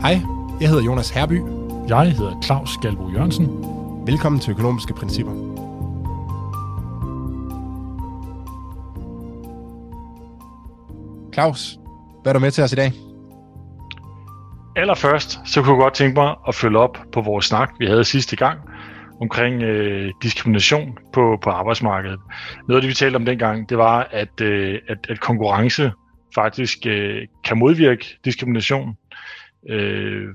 Hej, jeg hedder Jonas Herby. Jeg hedder Claus Galbo Jørgensen. Velkommen til Økonomiske Principper. Claus, hvad er du med til os i dag? Allerførst, så kunne jeg godt tænke mig at følge op på vores snak, vi havde sidste gang, omkring øh, diskrimination på, på arbejdsmarkedet. Noget af det, vi talte om dengang, det var, at, øh, at, at konkurrence faktisk øh, kan modvirke diskrimination. Øh,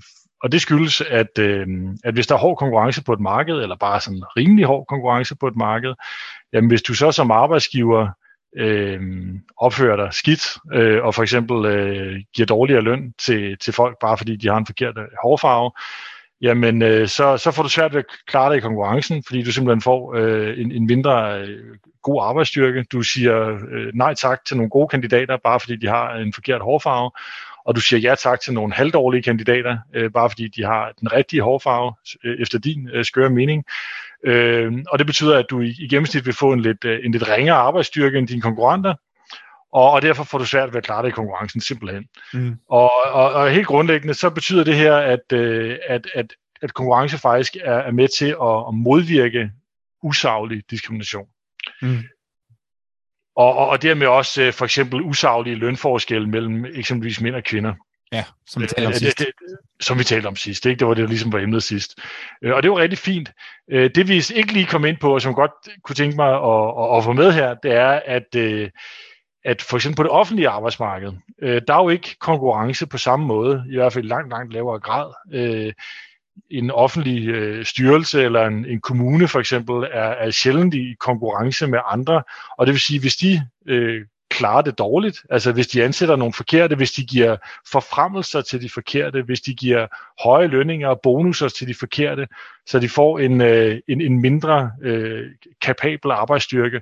og det skyldes, at, øh, at hvis der er hård konkurrence på et marked, eller bare sådan rimelig hård konkurrence på et marked, jamen hvis du så som arbejdsgiver øh, opfører dig skidt, øh, og for eksempel øh, giver dårligere løn til, til folk, bare fordi de har en forkert øh, hårfarve, jamen øh, så, så får du svært ved at klare dig i konkurrencen, fordi du simpelthen får øh, en, en mindre øh, god arbejdsstyrke. Du siger øh, nej tak til nogle gode kandidater, bare fordi de har en forkert hårfarve, og du siger ja tak til nogle halvdårlige kandidater, øh, bare fordi de har den rigtige hårfarve, øh, efter din øh, skøre mening. Øh, og det betyder, at du i, i gennemsnit vil få en lidt, øh, en lidt ringere arbejdsstyrke end dine konkurrenter, og, og derfor får du svært ved at klare dig i konkurrencen simpelthen. Mm. Og, og, og helt grundlæggende, så betyder det her, at, øh, at, at, at konkurrence faktisk er, er med til at, at modvirke usaglig diskrimination. Mm. Og, og, og dermed også øh, for eksempel usaglige lønforskelle mellem eksempelvis mænd og kvinder. Ja, som vi talte om sidst. Det, det, som vi talte om sidst. Ikke? Det var det, der ligesom var emnet sidst. Øh, og det var rigtig fint. Øh, det vi ikke lige kom ind på, og som godt kunne tænke mig at, at, at få med her, det er, at, øh, at for eksempel på det offentlige arbejdsmarked, der er jo ikke konkurrence på samme måde, i hvert fald langt, langt lavere grad en offentlig øh, styrelse eller en, en kommune for eksempel er, er sjældent i konkurrence med andre, og det vil sige, hvis de øh, klarer det dårligt, altså hvis de ansætter nogle forkerte, hvis de giver forfremmelser til de forkerte, hvis de giver høje lønninger og bonusser til de forkerte, så de får en, øh, en, en mindre øh, kapabel arbejdsstyrke,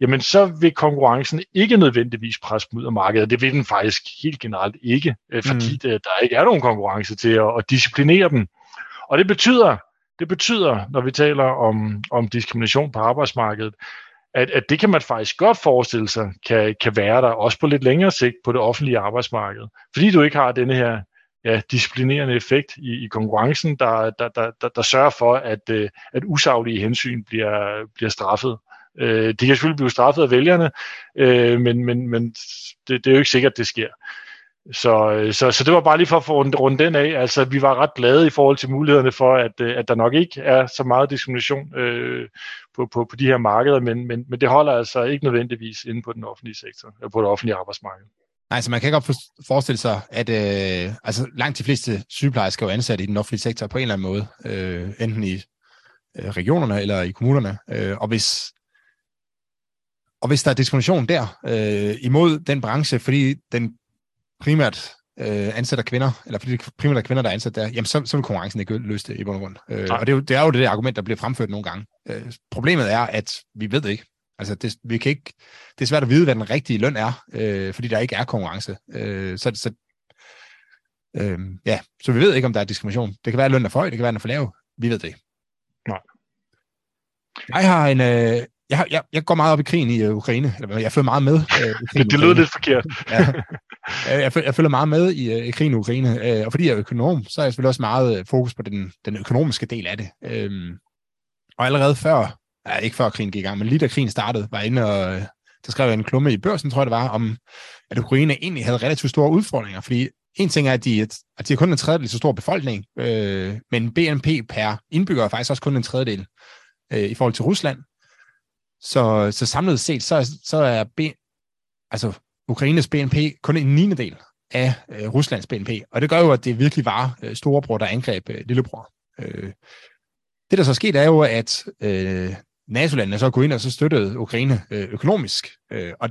jamen så vil konkurrencen ikke nødvendigvis presse dem ud af markedet. Det vil den faktisk helt generelt ikke, øh, fordi mm. det, der ikke er nogen konkurrence til at, at disciplinere dem. Og det betyder, det betyder, når vi taler om, om diskrimination på arbejdsmarkedet, at, at det kan man faktisk godt forestille sig, kan, kan være der også på lidt længere sigt på det offentlige arbejdsmarked. Fordi du ikke har denne her ja, disciplinerende effekt i, i konkurrencen, der, der, der, der, der sørger for, at, øh, at usaglige hensyn bliver, bliver straffet. Øh, de kan selvfølgelig blive straffet af vælgerne, øh, men, men, men det, det er jo ikke sikkert, at det sker. Så, øh, så, så det var bare lige for at få rundt, den af. Altså, vi var ret glade i forhold til mulighederne for, at, øh, at der nok ikke er så meget diskrimination øh, på, på, på de her markeder, men, men, men det holder altså ikke nødvendigvis inde på den offentlige sektor, eller på det offentlige arbejdsmarked. Nej, så man kan godt forestille sig, at øh, altså, langt de fleste sygeplejersker er ansat i den offentlige sektor på en eller anden måde, øh, enten i øh, regionerne eller i kommunerne. Øh, og hvis og hvis der er diskrimination der øh, imod den branche, fordi den primært øh, ansætter kvinder, eller fordi det primært er kvinder, der er ansat der, jamen så, så vil konkurrencen ikke løse det i bund og grund. Øh, og det er, jo, det er jo det der argument, der bliver fremført nogle gange. Øh, problemet er, at vi ved det ikke. Altså, det, vi kan ikke, det er svært at vide, hvad den rigtige løn er, øh, fordi der ikke er konkurrence. Øh, så, så, øh, ja, så vi ved ikke, om der er diskrimination. Det kan være, at lønnen er for høj, det kan være, at den er for lav. Vi ved det ikke. Nej. Jeg har en, øh, jeg, jeg, jeg går meget op i krigen i uh, Ukraine. Eller, jeg følger meget med. Uh, det, det lyder lidt forkert. ja. Øh, jeg, jeg følger meget med i, øh, i krigen i Ukraine. Øh, og fordi jeg er økonom, så er jeg selvfølgelig også meget fokus på den, den økonomiske del af det. Uh, og allerede før, ja, ikke før krigen gik i gang, men lige da krigen startede, var inde og der skrev jeg en klumme i børsen, tror jeg det var, om at Ukraine egentlig havde relativt store udfordringer. Fordi en ting er, at de, at de har kun en tredjedel så stor befolkning, øh, men BNP per indbygger er faktisk også kun en tredjedel øh, i forhold til Rusland. Så, så samlet set, så, så er B, altså Ukraines BNP kun en niende del af øh, Ruslands BNP. Og det gør jo, at det virkelig var øh, storebror, der angreb øh, lillebror. Øh, det, der så skete, er jo, at øh, NATO-landene så går ind og så støttede Ukraine øh, økonomisk. Øh, og,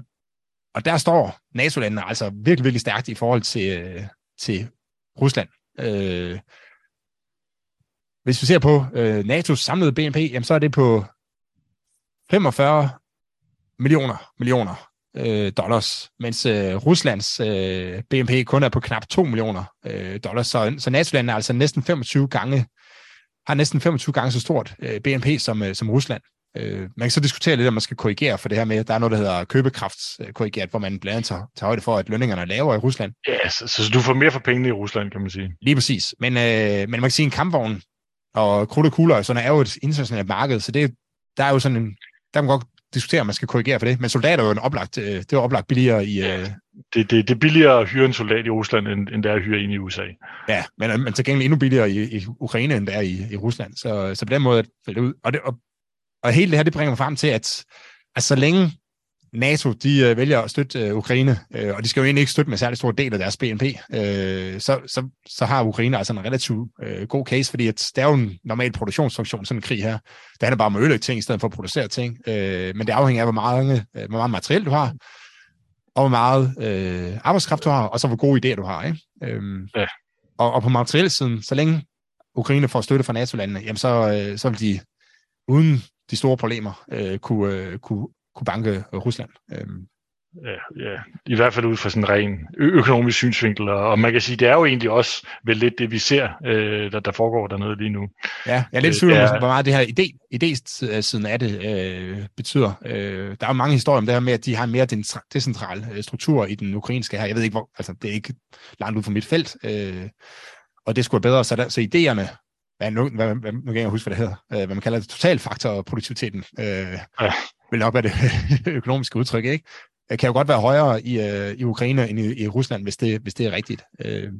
og der står NATO-landene altså virkelig, virkelig stærkt i forhold til, øh, til Rusland. Øh, hvis vi ser på øh, NATO's samlede BNP, jamen, så er det på 45 millioner millioner øh, dollars, mens øh, Ruslands øh, BNP kun er på knap 2 millioner øh, dollars. Så, så NATO er altså næsten 25 gange, har næsten 25 gange så stort øh, BNP som, øh, som Rusland. Øh, man kan så diskutere lidt, om man skal korrigere for det her med, at der er noget, der hedder købekraftskorrigeret, hvor man blandt andet tager, tager højde for, at lønningerne er lavere i Rusland. Ja, så, så du får mere for pengene i Rusland, kan man sige. Lige præcis. Men, øh, men man kan sige, en kampvogn og krudt og kugler, sådan er jo et internationalt marked, så det, der er jo sådan en, der kan man godt diskutere, om man skal korrigere for det. Men soldater er jo en oplagt, øh, det er oplagt billigere i... Ja, øh, det, det, det er billigere at hyre en soldat i Rusland, end, end det er at hyre en i USA. Ja, men, men til gengæld endnu billigere i, i Ukraine, end det er i, i Rusland. Så, så på den måde falder det ud. Og, det, og, og hele det her, det bringer mig frem til, at, at så længe NATO de øh, vælger at støtte øh, Ukraine, øh, og de skal jo egentlig ikke støtte med særlig stor del af deres BNP, øh, så, så, så har Ukraine altså en relativt øh, god case, fordi at det er jo en normal produktionsfunktion, sådan en krig her. Det handler bare om at ødelægge ting, i stedet for at producere ting. Øh, men det afhænger af, hvor meget, øh, hvor meget materiel du har, og hvor meget øh, arbejdskraft du har, og så hvor gode idéer du har. Ikke? Øh, ja. og, og på materiel siden, så længe Ukraine får støtte fra NATO-landene, jamen så, øh, så vil de uden de store problemer øh, kunne, øh, kunne kunne banke Rusland. Øhm. Ja, ja, i hvert fald ud fra sådan en ren økonomisk synsvinkel, og man kan sige, det er jo egentlig også vel lidt det, vi ser, øh, der, der foregår dernede lige nu. Ja, jeg er lidt i tvivl om, hvor meget det her idé, idé-siden af det øh, betyder. Øh, der er jo mange historier om det her med, at de har en mere decentral øh, struktur i den ukrainske her. Jeg ved ikke, hvor, altså det er ikke langt ud fra mit felt, øh, og det skulle være bedre. Så, der, så idéerne, hvad, nu, hvad, hvad, nu kan jeg huske, hvad det hedder, øh, hvad man kalder det, totalfaktorproduktiviteten, øh, ja vil nok være det økonomiske udtryk, ikke? Det kan jo godt være højere i, øh, i Ukraine end i, i Rusland, hvis det, hvis det er rigtigt. Øh.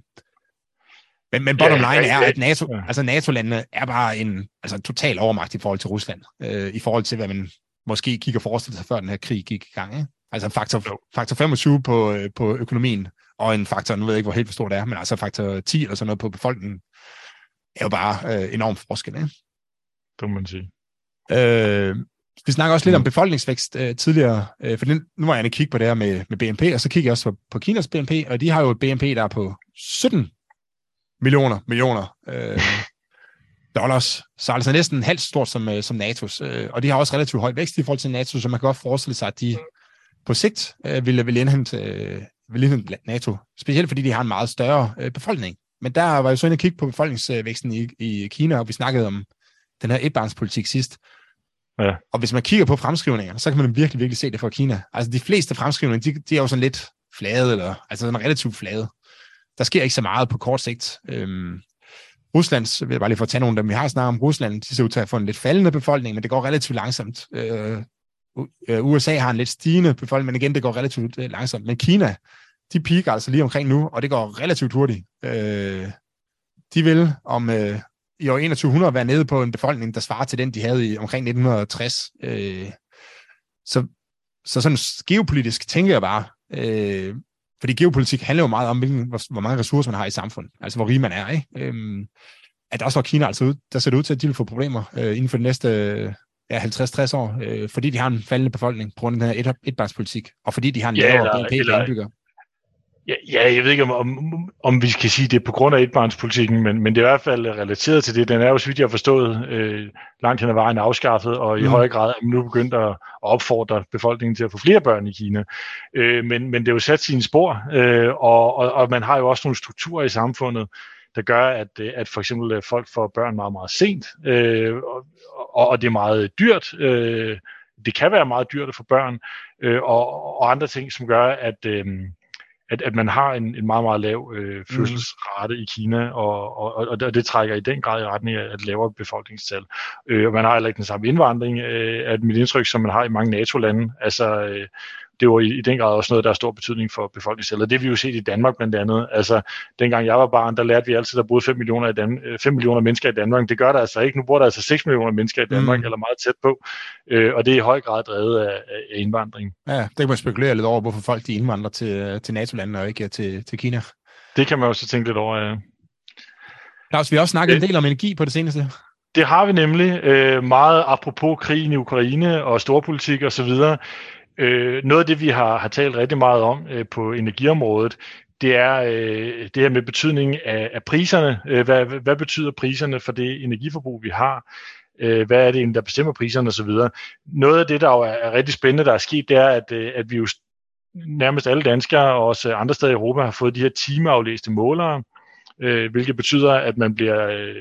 Men, men bottom line er, at NATO, altså NATO-landene er bare en altså, total overmagt i forhold til Rusland, øh, i forhold til, hvad man måske kigger forestille sig, før den her krig gik i gang. Ikke? Altså faktor, faktor 25 på, øh, på økonomien, og en faktor, nu ved jeg ikke, hvor helt stor det er, men altså faktor 10 eller sådan noget på befolkningen, er jo bare øh, enormt forskel. Ikke? Det må man sige. Øh, vi snakker også lidt om mm. befolkningsvækst øh, tidligere, øh, for nu var jeg inde kigge på det her med, med BNP, og så kigger jeg også på, på Kinas BNP, og de har jo et BNP, der er på 17 millioner millioner øh, dollars. Så altså næsten halvt stort som, øh, som NATO's. Øh, og de har også relativt høj vækst i forhold til NATO, så man kan godt forestille sig, at de på sigt øh, vil, vil, indhente, øh, vil indhente NATO. Specielt fordi de har en meget større øh, befolkning. Men der var jo så inde at kigge på befolkningsvæksten i, i Kina, og vi snakkede om den her etbarnspolitik sidst. Ja. Og hvis man kigger på fremskrivninger, så kan man virkelig, virkelig se det for Kina. Altså de fleste fremskrivninger, de, de er jo sådan lidt flade, eller altså sådan relativt flade. Der sker ikke så meget på kort sigt. Øhm, Ruslands, vil jeg bare lige få tage nogle af dem, vi har snakket om, Rusland, de ser ud til at få en lidt faldende befolkning, men det går relativt langsomt. Øh, øh USA har en lidt stigende befolkning, men igen, det går relativt øh, langsomt. Men Kina, de piker altså lige omkring nu, og det går relativt hurtigt. Øh, de vil om, øh, i år 2100 være nede på en befolkning, der svarer til den, de havde i omkring 1960. Øh, så, så sådan geopolitisk tænker jeg bare, øh, fordi geopolitik handler jo meget om, hvilken, hvor, hvor mange ressourcer man har i samfundet, altså hvor rig man er. Ikke? Øh, at også når Kina altså ud, der ser det ud til, at de vil få problemer øh, inden for de næste ja, 50-60 år, øh, fordi de har en faldende befolkning på grund af den her et, etbarnspolitik, og fordi de har en lavere BNP per indbygger. Ja, ja, jeg ved ikke, om, om, om vi skal sige det på grund af etbarnspolitikken, men, men det er i hvert fald relateret til det. Den er jo, så vidt jeg har forstået, øh, langt hen ad vejen afskaffet, og i mm. høj grad er nu begyndt at, at opfordre befolkningen til at få flere børn i Kina. Øh, men, men det er jo sat sine spor, øh, og, og, og man har jo også nogle strukturer i samfundet, der gør, at, at for eksempel øh, folk får børn meget, meget sent, øh, og, og det er meget dyrt. Øh, det kan være meget dyrt at få børn, øh, og, og andre ting, som gør, at... Øh, at, at man har en, en meget, meget lav øh, fødselsrate mm. i Kina, og, og, og, og det trækker i den grad i retning af et lavere befolkningstal. Øh, og man har heller ikke den samme indvandring, øh, at mit indtryk, som man har i mange NATO-lande. Altså, øh, det var i, i den grad også noget, der har stor betydning for befolkningstallet. Det vi jo set i Danmark blandt andet. Altså, dengang jeg var barn, der lærte vi altid, at der boede 5 millioner, i Dan- 5 øh, millioner mennesker i Danmark. Det gør der altså ikke. Nu bor der altså 6 millioner mennesker i Danmark, mm. eller meget tæt på. Øh, og det er i høj grad drevet af, af indvandring. Ja, det kan man spekulere lidt over, hvorfor folk de indvandrer til, til NATO-landene og ikke til, til Kina. Det kan man også tænke lidt over, ja. Claus, vi har også snakket øh, en del om energi på det seneste. Det har vi nemlig. Øh, meget apropos krigen i Ukraine og storpolitik og så videre. Øh, noget af det, vi har, har talt rigtig meget om øh, på energiområdet, det er øh, det her med betydningen af, af priserne. Øh, hvad, hvad betyder priserne for det energiforbrug, vi har? Øh, hvad er det, der bestemmer priserne osv.? Noget af det, der jo er, er rigtig spændende, der er sket, det er, at, øh, at vi jo nærmest alle danskere og også andre steder i Europa har fået de her timeaflæste målere, øh, hvilket betyder, at man bliver øh,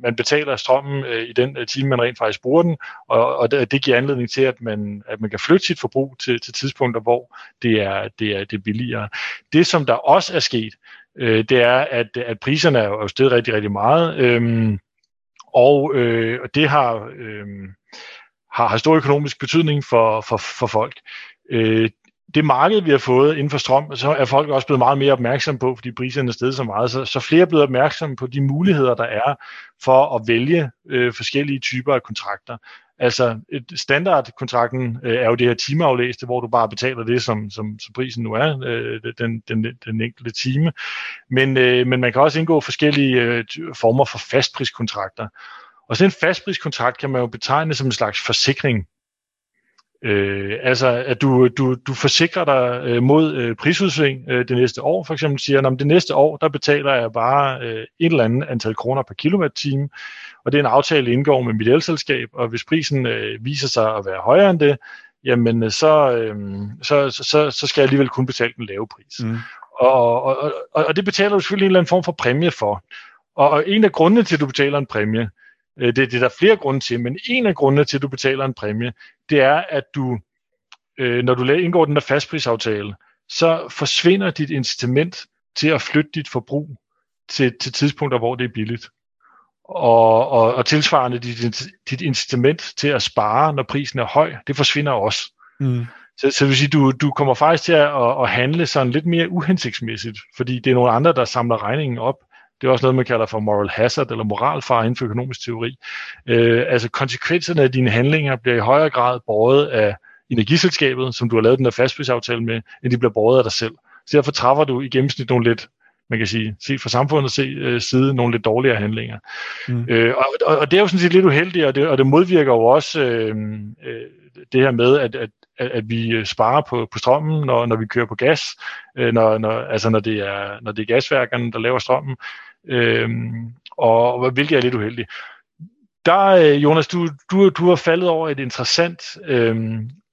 man betaler strømmen øh, i den øh, time, man rent faktisk bruger den, og, og det, det giver anledning til, at man, at man kan flytte sit forbrug til, til tidspunkter, hvor det er, det, er, det er billigere. Det, som der også er sket, øh, det er, at, at priserne er jo steget rigtig, rigtig meget, øhm, øh, og øh, det har, øh, har, har stor økonomisk betydning for, for, for folk. Øh, det marked, vi har fået inden for strøm, så er folk også blevet meget mere opmærksomme på, fordi priserne er steget så meget. Så, så flere er blevet opmærksomme på de muligheder, der er for at vælge øh, forskellige typer af kontrakter. Altså standardkontrakten øh, er jo det her timeaflæste, hvor du bare betaler det, som, som, som prisen nu er, øh, den, den, den enkelte time. Men, øh, men man kan også indgå forskellige øh, former for fastpriskontrakter. Og sådan en fastpriskontrakt kan man jo betegne som en slags forsikring. Øh, altså, at du, du, du forsikrer dig øh, mod øh, prisudsving øh, det næste år. For eksempel siger, at det næste år, der betaler jeg bare øh, et eller andet antal kroner per kilowatt-time, og det er en aftale, indgår med mit elselskab, og hvis prisen øh, viser sig at være højere end det, jamen øh, så, øh, så, så, så skal jeg alligevel kun betale den lave pris. Mm. Og, og, og, og det betaler du selvfølgelig en eller anden form for præmie for. Og, og en af grundene til, at du betaler en præmie, det, det er der flere grunde til, men en af grundene til, at du betaler en præmie, det er, at du, øh, når du indgår den der fastprisaftale, så forsvinder dit incitament til at flytte dit forbrug til, til tidspunkter, hvor det er billigt. Og, og, og tilsvarende dit, dit incitament til at spare, når prisen er høj, det forsvinder også. Mm. Så, så det vil sige, du, du kommer faktisk til at, at, at handle sådan lidt mere uhensigtsmæssigt, fordi det er nogle andre, der samler regningen op, det er også noget, man kalder for moral hazard eller moralfar inden for økonomisk teori. Øh, altså konsekvenserne af dine handlinger bliver i højere grad båret af energiselskabet, som du har lavet den der fastprisaftale med, end de bliver båret af dig selv. Så derfor træffer du i gennemsnit nogle lidt man kan sige, se fra samfundet se, øh, side nogle lidt dårligere handlinger. Mm. Øh, og, og, og det er jo sådan set lidt uheldigt, og det, og det modvirker jo også øh, øh, det her med, at, at, at vi øh, sparer på, på strømmen, når, når vi kører på gas, øh, når, når, altså når det, er, når det er gasværkerne, der laver strømmen, øh, og hvilket er lidt uheldigt. Der, øh, Jonas, du, du, du har faldet over et interessant, øh,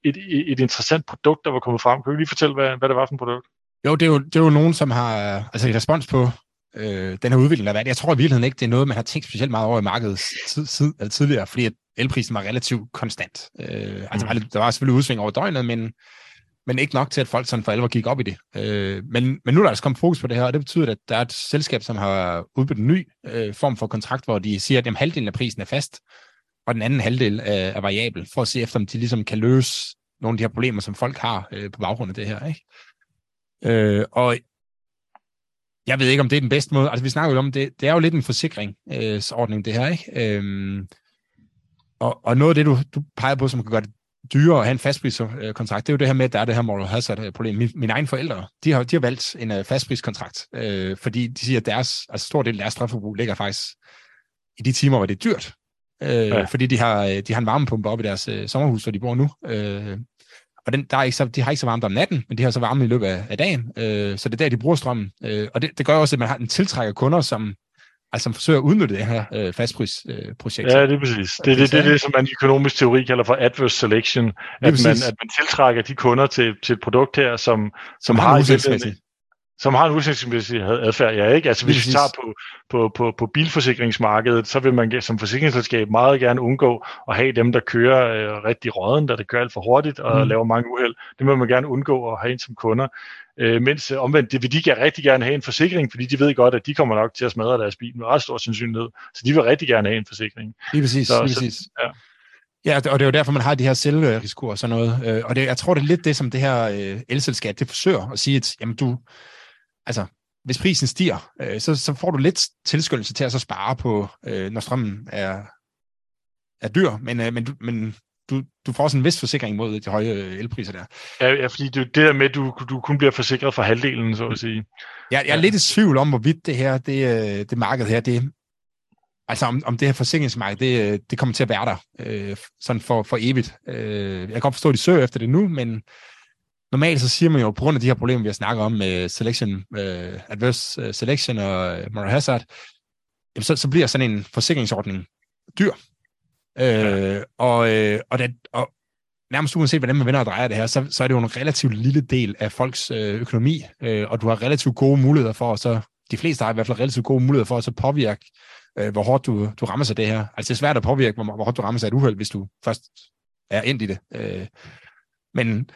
et, et interessant produkt, der var kommet frem. Kan du lige fortælle, hvad, hvad det var for et produkt? Jo, det er jo, det er jo nogen, som har, altså i respons på øh, den her udvikling, der har været. Jeg tror i virkeligheden ikke, det er noget, man har tænkt specielt meget over i markedet tid, tid, eller tidligere, fordi at elprisen var relativt konstant. Øh, altså, mm. der var selvfølgelig udsving over døgnet, men, men ikke nok til, at folk sådan for alvor gik op i det. Øh, men, men nu er der altså kommet fokus på det her, og det betyder, at der er et selskab, som har udbudt en ny øh, form for kontrakt, hvor de siger, at jamen, halvdelen af prisen er fast, og den anden halvdel er, er variabel, for at se efter, om de ligesom kan løse nogle af de her problemer, som folk har øh, på baggrund af det her. Ikke? Øh, og jeg ved ikke, om det er den bedste måde. Altså, vi snakker jo om, det, det er jo lidt en forsikringsordning, øh, det her, ikke? Øh, og, og noget af det, du, du peger på, som kan gøre det dyrere at have en fastpriskontrakt, det er jo det her med, at der er det her moral hazard-problem. Min, mine egne forældre, de har, de har valgt en uh, fastpriskontrakt, øh, fordi de siger, at deres, altså stor del af deres strømforbrug ligger faktisk i de timer, hvor det er dyrt. Øh, ja. Fordi de har, øh, de har en varmepumpe op i deres øh, sommerhus, hvor de bor nu. Øh, og den, der er ikke så, de har ikke så varmt om natten, men de har så varme i løbet af, af dagen. Øh, så det er der, de bruger strømmen. Øh, og det, det gør også, at man har en tiltrækker kunder, som altså som forsøger at udnytte det her øh, fastprisprojekt. Øh, ja, det er præcis. Det er det, det, det, som man i økonomisk teori kalder for adverse selection, at man, at man tiltrækker de kunder til, til et produkt her, som, som, som har, har som har en uhensigtsmæssig adfærd, ja ikke? Altså hvis vi tager på, på, på, på bilforsikringsmarkedet, så vil man som forsikringsselskab meget gerne undgå at have dem, der kører øh, rigtig råden, der det kører alt for hurtigt og mm. laver mange uheld. Det vil man gerne undgå at have ind som kunder. Øh, mens øh, omvendt, det vil de gerne rigtig gerne have en forsikring, fordi de ved godt, at de kommer nok til at smadre deres bil med ret stor sandsynlighed. Så de vil rigtig gerne have en forsikring. Lige præcis. Så, lige præcis. Så, ja. Ja, og det er jo derfor, man har de her selvrisiko og sådan noget. Øh, og det, jeg tror, det er lidt det, som det her øh, elselskab, det forsøger at sige, at jamen, du, altså, hvis prisen stiger, øh, så, så får du lidt tilskyndelse til at så spare på, øh, når strømmen er, er dyr, men, øh, men, men du, du får også en vis forsikring mod de høje øh, elpriser der. Ja, ja fordi det, det der med, at du, du kun bliver forsikret for halvdelen, så at sige. Ja, jeg er ja. lidt i tvivl om, hvorvidt det her, det, øh, det marked her, det, altså om, om det her forsikringsmarked, det, øh, det kommer til at være der, øh, sådan for, for evigt. Øh, jeg kan godt forstå, at de søger efter det nu, men normalt så siger man jo, på grund af de her problemer, vi har snakket om med selection, uh, adverse selection og moral hazard, jamen så, så bliver sådan en forsikringsordning dyr. Ja. Øh, og, øh, og, det, og nærmest uanset hvordan man vender og drejer det her, så, så er det jo en relativt lille del af folks øh, økonomi, øh, og du har relativt gode muligheder for at så de fleste har i hvert fald relativt gode muligheder for at så påvirke, øh, hvor hårdt du, du rammer sig det her. Altså det er svært at påvirke, hvor, hvor hårdt du rammer sig et uheld, hvis du først er ind i det. Øh, men,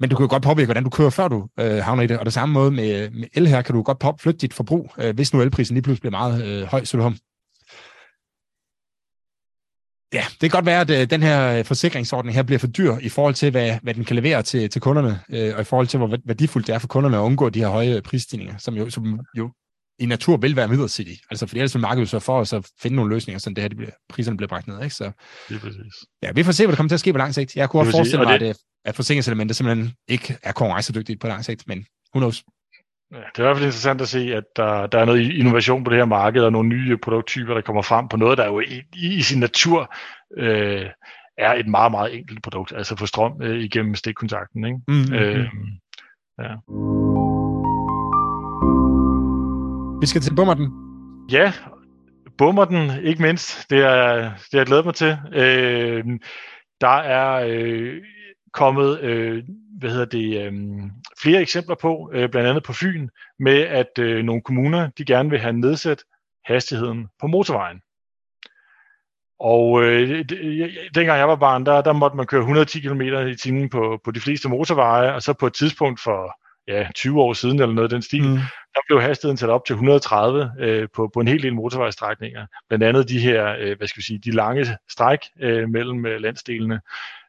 men du kan jo godt påvirke, hvordan du kører, før du øh, havner i det. Og det samme måde med, med el her, kan du godt pop, flytte dit forbrug, øh, hvis nu elprisen lige pludselig bliver meget øh, høj, så du har Ja, det kan godt være, at øh, den her forsikringsordning her bliver for dyr i forhold til, hvad, hvad den kan levere til, til kunderne, øh, og i forhold til, hvor værdifuldt det er for kunderne at undgå de her høje prisstigninger, som jo, som jo i natur vil være midlertidige. Altså, fordi ellers vil markedet så for os at finde nogle løsninger, så det her, de bliver, priserne bliver bragt ned. Ikke? Så, det er præcis. Ja, vi får se, hvad der kommer til at ske på lang sigt. Jeg kunne også forestille mig, det... at, at forsikringselementet simpelthen ikke er konkurrencedygtigt på lang sigt, men who knows? Ja, det er i hvert fald interessant at se, at der, der er noget innovation på det her marked, og nogle nye produkttyper, der kommer frem på noget, der jo i, i sin natur øh, er et meget, meget enkelt produkt, altså få strøm øh, igennem stikkontakten. Ikke? Mm-hmm. Øh, ja. Vi skal til bummerten. Ja, bummerten, ikke mindst. Det er, det er jeg glædet mig til. Øh, der er øh, kommet øh, hvad hedder det, øh, flere eksempler på, øh, blandt andet på Fyn, med at øh, nogle kommuner de gerne vil have nedsat hastigheden på motorvejen. Og øh, dengang jeg var barn, der, der måtte man køre 110 km i timen på, på de fleste motorveje, og så på et tidspunkt for ja, 20 år siden eller noget af den stil, mm. der blev hastigheden sat op til 130 øh, på, på en hel del motorvejstrækninger. Blandt andet de her, øh, hvad skal vi sige, de lange stræk øh, mellem øh, landsdelene.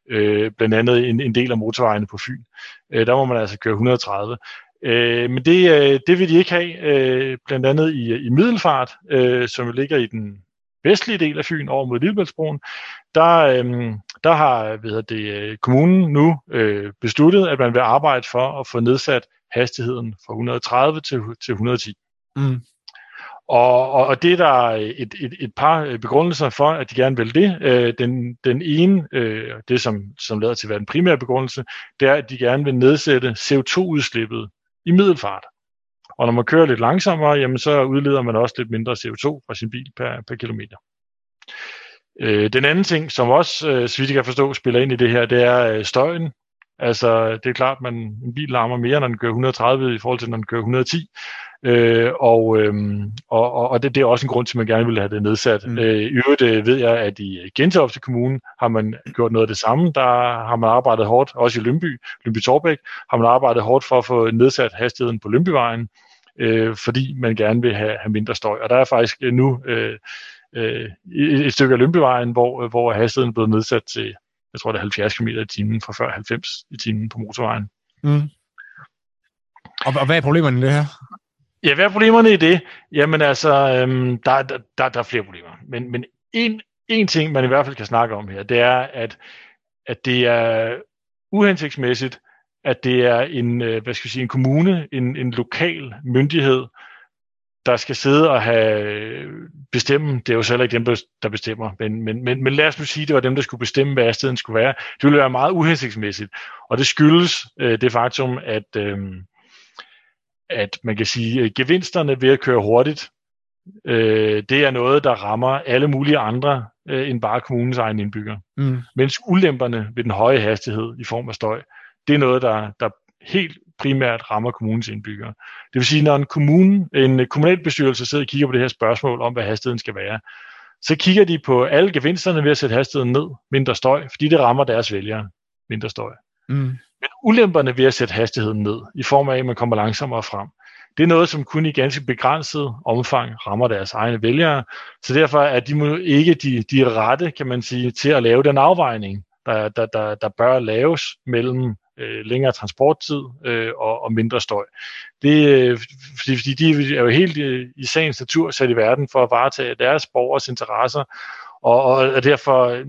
Øh, blandt andet en, en del af motorvejene på Fyn. Øh, der må man altså køre 130. Øh, men det, øh, det vil de ikke have, øh, blandt andet i, i Middelfart, øh, som ligger i den vestlige del af Fyn over mod Lillebæltsbroen, der, øh, der har hvad det, øh, kommunen nu øh, besluttet, at man vil arbejde for at få nedsat hastigheden fra 130 til, til 110. Mm. Og, og, og det er der et, et, et par øh, begrundelser for, at de gerne vil det. Øh, den, den ene, øh, det som, som lader til at være den primære begrundelse, det er, at de gerne vil nedsætte CO2-udslippet i middelfart. Og når man kører lidt langsommere, jamen så udleder man også lidt mindre CO2 fra sin bil per, per kilometer. Øh, den anden ting, som også, øh, så vidt jeg kan forstå, spiller ind i det her, det er øh, støjen. Altså, det er klart, at man, en bil larmer mere, når den kører 130 i forhold til, når den kører 110. Øh, og, øh, og, og det, det er også en grund til, at man gerne vil have det nedsat. Mm. Øh, I øvrigt øh, ved jeg, at i Gentofte Kommune har man gjort noget af det samme. Der har man arbejdet hårdt, også i Lønby, Lønby Torbæk, har man arbejdet hårdt for at få nedsat hastigheden på Lønbyvejen, øh, fordi man gerne vil have, have mindre støj. Og der er faktisk nu øh, øh, et stykke af Lønbyvejen, hvor, hvor hastigheden er blevet nedsat til, jeg tror det er 70 km i timen, fra før 90 i timen på motorvejen. Mm. Og, og hvad er problemerne i det her? Ja, hvad er problemerne i det? Jamen altså, øhm, der, der, der, der er flere problemer. Men, men en, en ting, man i hvert fald kan snakke om her, det er, at, at det er uhensigtsmæssigt, at det er en, øh, hvad skal jeg sige, en kommune, en, en lokal myndighed, der skal sidde og have øh, bestemme, det er jo selv ikke dem, der bestemmer, men, men, men, men lad os nu sige, det var dem, der skulle bestemme, hvad hastigheden skulle være. Det ville være meget uhensigtsmæssigt, og det skyldes øh, det faktum, at, øh, at man kan sige, at gevinsterne ved at køre hurtigt, øh, det er noget, der rammer alle mulige andre øh, end bare kommunens egen indbygger. Mm. Mens ulemperne ved den høje hastighed i form af støj, det er noget, der, der helt primært rammer kommunens indbyggere. Det vil sige, når en kommune, en kommunalbestyrelse sidder og kigger på det her spørgsmål om, hvad hastigheden skal være, så kigger de på alle gevinsterne ved at sætte hastigheden ned, mindre støj, fordi det rammer deres vælgere, mindre støj. Mm. Men ulemperne ved at sætte hastigheden ned, i form af, at man kommer langsommere frem, det er noget, som kun i ganske begrænset omfang rammer deres egne vælgere. Så derfor er de ikke de, de rette, kan man sige, til at lave den afvejning, der, der, der, der bør laves mellem øh, længere transporttid øh, og, og mindre støj. Det, øh, fordi, fordi de er jo helt i, i sagens natur sat i verden for at varetage deres borgers interesser, og, og derfor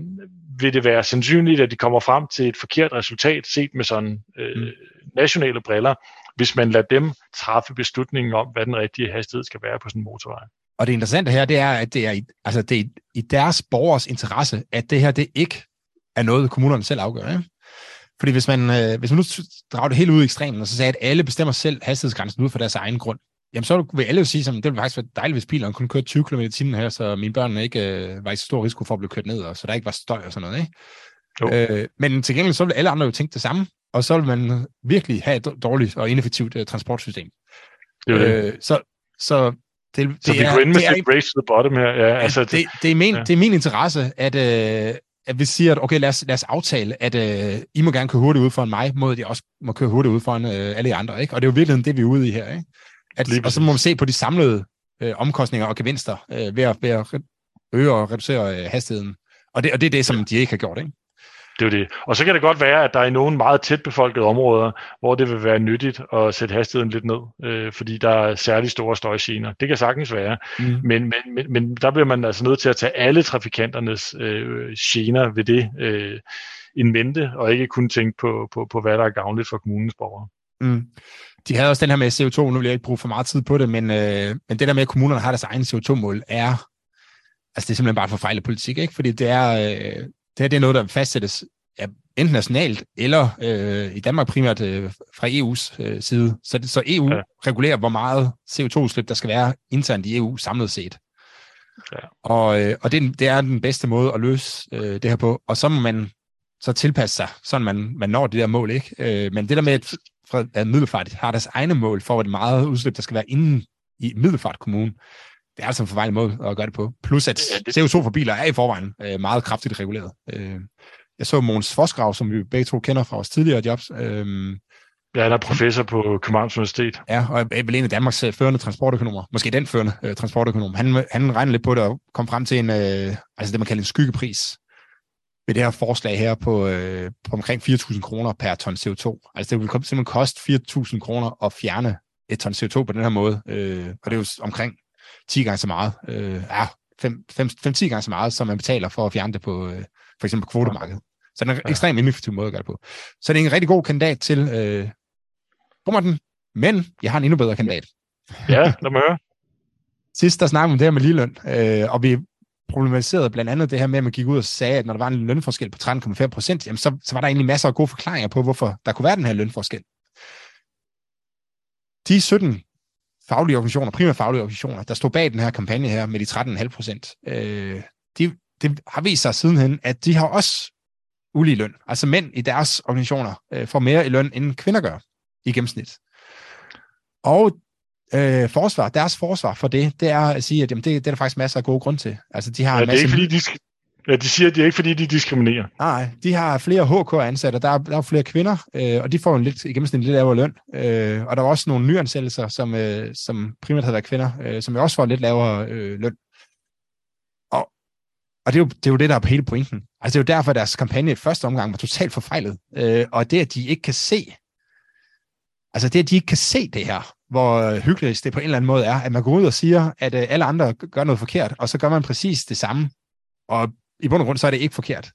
vil det være sandsynligt, at de kommer frem til et forkert resultat, set med sådan øh, mm. nationale briller, hvis man lader dem træffe beslutningen om, hvad den rigtige hastighed skal være på sådan en motorvej. Og det interessante her, det er, at det er, i, altså det er i deres borgers interesse, at det her det ikke er noget, kommunerne selv afgør. Ikke? Fordi hvis man, øh, hvis man nu drager det helt ud i ekstremen, og så sagde, at alle bestemmer selv hastighedsgrænsen ud for deres egen grund, jamen så vil alle jo sige, at det ville faktisk være dejligt, hvis bilerne kunne køre 20 km i timen her, så mine børn ikke øh, var i så stor risiko for at blive kørt ned, og så der ikke var støj og sådan noget. Ikke? Øh, men til gengæld så vil alle andre jo tænke det samme, og så vil man virkelig have et dårligt og ineffektivt uh, transportsystem. Det det. Øh, så, så det, så det vi er, med det er, race to the bottom her. Ja, altså, det, det, er min, ja. det er min interesse, at, øh, at vi siger, at okay, lad os, lad os aftale, at øh, I må gerne køre hurtigt ud foran mig, mod at jeg også må køre hurtigt ud foran øh, alle andre. Ikke? Og det er jo virkelig det, vi er ude i her. Ikke? At, Lige og så må man se på de samlede øh, omkostninger og gevinster øh, ved, at, ved at øge og reducere øh, hastigheden. Og det, og det er det, som de ikke har gjort. Ikke? Det er det. Og så kan det godt være, at der er nogle meget tæt befolkede områder, hvor det vil være nyttigt at sætte hastigheden lidt ned, øh, fordi der er særlig store støjgener. Det kan sagtens være, Mm. men, men, men, men der bliver man altså nødt til at tage alle trafikanternes øh, gener ved det øh, in mente, og ikke kun tænke på, på, på, hvad der er gavnligt for kommunens borgere. Mm. De havde også den her med CO2, nu vil jeg ikke bruge for meget tid på det, men, øh, men det der med, at kommunerne har deres egen CO2-mål, er, altså det er simpelthen bare for fejl politik, ikke? Fordi det er, øh, det, her, det er noget, der fastsættes ja, enten nationalt, eller øh, i Danmark primært øh, fra EU's øh, side. Så, det, så EU Ja. regulerer, hvor meget CO2-udslip, der skal være internt i EU samlet set. Ja. Og, øh, og det, det er den bedste måde at løse øh, det her på. Og så må man så tilpasse sig, sådan man, man når det der mål, ikke? Øh, men det der med, at, fra- at Middelfart har deres egne mål for, hvor det meget udslip, der skal være inden i Middelfart Kommune, det er altså en forvejlet måde at gøre det på. Plus at Ja, det- CO2 for biler er i forvejen øh, meget kraftigt reguleret. Øh, jeg så Måns Forsgrav, som vi begge to kender fra vores tidligere jobs, øh, Jeg er der professor på Københavns Universitet. Ja, og er vel en af Danmarks øh, førende transportøkonomer. Måske den førende øh, transportøkonom. Han, han regnede lidt på det og kom frem til en, øh, altså det man kalder en skyggepris ved det her forslag her på, øh, på omkring 4.000 kroner per ton CO2. Altså det vil simpelthen koste 4.000 kroner at fjerne et ton CO2 på den her måde. Øh, og det er jo omkring 10 gange så meget. Øh, ja, 5-10 gange så meget, som man betaler for at fjerne det på øh, for eksempel på kvotemarkedet. Så det er en Ja. ekstremt ineffektiv måde at gøre det på. Så det er en rigtig god kandidat til øh, den. Men jeg har en endnu bedre kandidat. Ja, lad mig høre. Sidst der snakkede vi om det her med ligeløn, øh, og vi problematiserede blandt andet det her med, at man gik ud og sagde, at når der var en lønforskel på 13,5 procent, jamen så, så var der egentlig masser af gode forklaringer på, hvorfor der kunne være den her lønforskel. De 17 faglige organisationer, primært faglige organisationer, der stod bag den her kampagne her med de 13,5 procent, øh, de, det har vist sig sidenhen, at de har også ulige løn. Altså mænd i deres organisationer øh, får mere i løn, end kvinder gør i gennemsnit. Og øh, forsvar, deres forsvar for det, det er at sige, at jamen, det, det er der faktisk masser af gode grunde til. Altså, de har Ja, en det er masse... ikke, fordi de, ja, de siger, at det er ikke, fordi de diskriminerer. Nej, de har flere HK-ansatte, der er, der er flere kvinder, øh, og de får en lidt, i gennemsnit en lidt lavere løn. Øh, og der er også nogle nyansættelser, som, øh, som primært har været kvinder, øh, som jo også får en lidt lavere øh, løn. Og, og det, er jo, det er jo det, der er på hele pointen. Altså det er jo derfor, at deres kampagne i første omgang var totalt forfejlet. Øh, og det, at de ikke kan se, altså det, at de ikke kan se det her, hvor hyggeligt det på en eller anden måde er, at man går ud og siger, at øh, alle andre gør noget forkert, og så gør man præcis det samme. Og i bund og grund, så er det ikke forkert.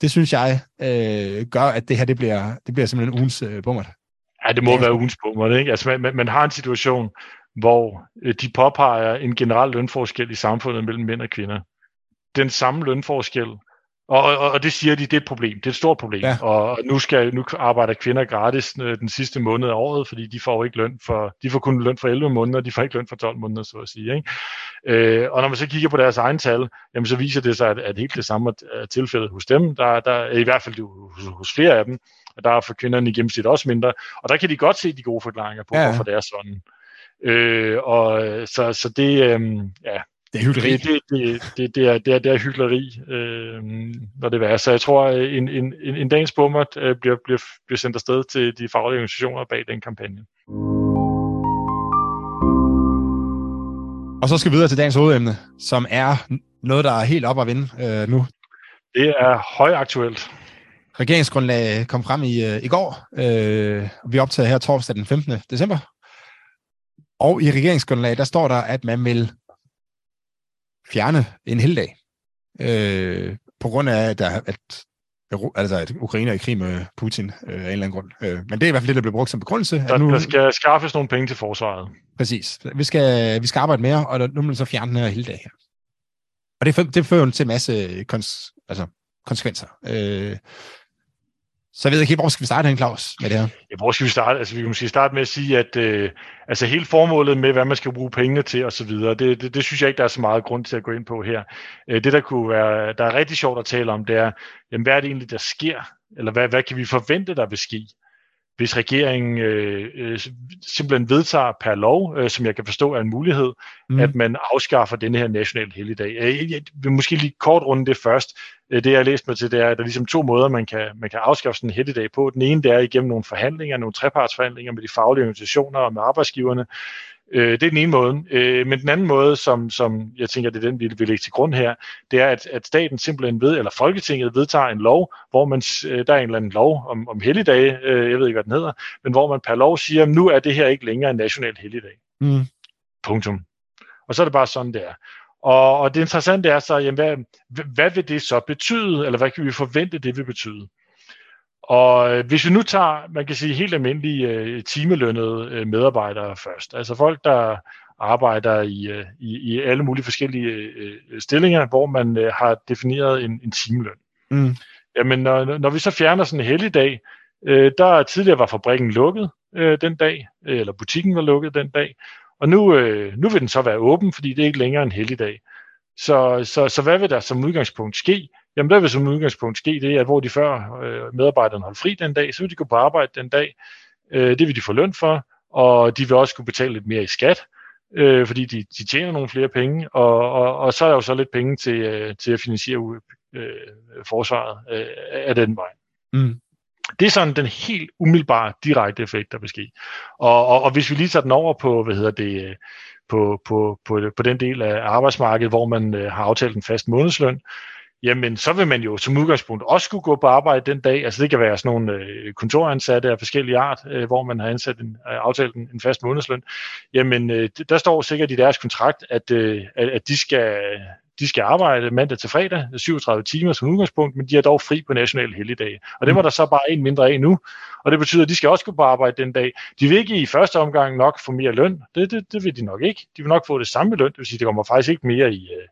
Det synes jeg øh, gør, at det her det bliver, det bliver simpelthen ugens øh, bummer. Ja, det må Ja. være ugens bummer, ikke? Altså, man, man, man har en situation, hvor øh, de påpeger en generel lønforskel i samfundet mellem mænd og kvinder. Den samme lønforskel, og, og, og det siger de, det er et problem. Det er et stort problem. Ja. Og nu, skal, nu arbejder kvinder gratis øh, den sidste måned af året, fordi de får ikke løn for, de får kun løn for 11 måneder, de får ikke løn for 12 måneder, så at sige. Ikke? Øh, og når man så kigger på deres egen tal, jamen så viser det sig, at, at helt det samme er tilfældet hos dem. Der, der er i hvert fald hos, hos flere af dem, og der er for kvinderne i gennemsnit også mindre. Og der kan de godt se de gode forklaringer på, Ja, hvorfor det er sådan. Øh, og så, så det, øhm, ja, Det er hyggeligt. det, det, det, det, det, er, det, er, det er hyggeleri, øh, når det er. Så jeg tror, at en, en, en, en dagens bummer øh, bliver, bliver, bliver sendt afsted til de faglige organisationer bag den kampagne. Og så skal vi videre til dagens hovedemne, som er noget, der er helt op at vinde øh, nu. Det er højaktuelt. Regeringsgrundlag kom frem i, øh, i går. Øh, vi optager her torsdag den 15. december. Og i regeringsgrundlag, der står der, at man vil fjerne en heldag. Øh, på grund af, at, der, at, altså, at Ukraine er i krig med Putin øh, af en eller anden grund. Øh, men det er i hvert fald det, der bliver brugt som begrundelse. Der, at nu, der skal skaffes nogle penge til forsvaret. Præcis. Vi skal, vi skal arbejde mere, og der, nu må man så fjerne den her heldag her. Og det, det fører jo til en masse kons, altså, konsekvenser. Øh, så jeg ved ikke helt, hvor skal vi starte hen, Claus, med det her? Ja, hvor skal vi starte? Altså, vi kan måske starte med at sige, at øh, altså, hele formålet med, hvad man skal bruge pengene til osv., det, det, det synes jeg ikke, der er så meget grund til at gå ind på her. Øh, det, der kunne være, der er rigtig sjovt at tale om, det er, jamen, hvad er det egentlig, der sker? Eller hvad, hvad kan vi forvente, der vil ske? Hvis regeringen øh, øh, simpelthen vedtager per lov, øh, som jeg kan forstå er en mulighed, mm. at man afskaffer denne her nationale helligdag. Øh, jeg vil måske lige kort runde det først. Øh, det jeg har læst mig til, det er, at der er ligesom to måder, man kan, man kan afskaffe sådan en helligdag på. Den ene, det er igennem nogle forhandlinger, nogle trepartsforhandlinger med de faglige organisationer og med arbejdsgiverne. Øh, det er den ene måde. Øh, men den anden måde, som, som jeg tænker, det er den, vi vil lægge til grund her, det er, at, at staten simpelthen ved, eller Folketinget vedtager en lov, hvor man, øh, der er en eller anden lov om, om helligdage, øh, jeg ved ikke, hvad den hedder, men hvor man per lov siger, nu er det her ikke længere en national helligdag. Mm. Punktum. Og så er det bare sådan, det er. Og, og det interessante er så, jamen, hvad, hvad vil det så betyde, eller hvad kan vi forvente, det vil betyde? Og øh, hvis vi nu tager, man kan sige, helt almindelige øh, timelønnede øh, medarbejdere først, altså folk, der arbejder i, i, i alle mulige forskellige stillinger, hvor man har defineret en, en timeløn. Mm. Jamen, når, når vi så fjerner sådan en helligdag, øh, der tidligere var fabrikken lukket øh, den dag, eller butikken var lukket den dag, og nu, øh, nu vil den så være åben, fordi det er ikke længere en helligdag. Så, så, så hvad vil der som udgangspunkt ske? Jamen der vil som udgangspunkt ske det, at hvor de før øh, medarbejderne holdt fri den dag, så vil de gå på arbejde den dag. Øh, det vil de få løn for, og de vil også kunne betale lidt mere i skat, øh, fordi de, de tjener nogle flere penge, og, og, og så er der jo så lidt penge til, øh, til at finansiere øh, forsvaret øh, af den vej. Mm. Det er sådan den helt umiddelbare direkte effekt, der vil ske. Og, og, og hvis vi lige tager den over på, hvad hedder det, på, på, på, på den del af arbejdsmarkedet, hvor man øh, har aftalt en fast månedsløn, jamen så vil man jo som udgangspunkt også skulle gå på arbejde den dag. Altså det kan være sådan nogle øh, kontoransatte af forskellige art, øh, hvor man har ansat en, øh, aftalt en, en fast månedsløn. Jamen øh, der står sikkert i deres kontrakt, at, øh, at de skal de skal arbejde mandag til fredag, 37 timer som udgangspunkt, men de er dog fri på national helligdag. Og det var der så bare en mindre af nu, og det betyder, at de skal også gå på arbejde den dag. De vil ikke i første omgang nok få mere løn, det, det, det vil de nok ikke. De vil nok få det samme løn, det vil sige, det kommer faktisk ikke mere i, øh,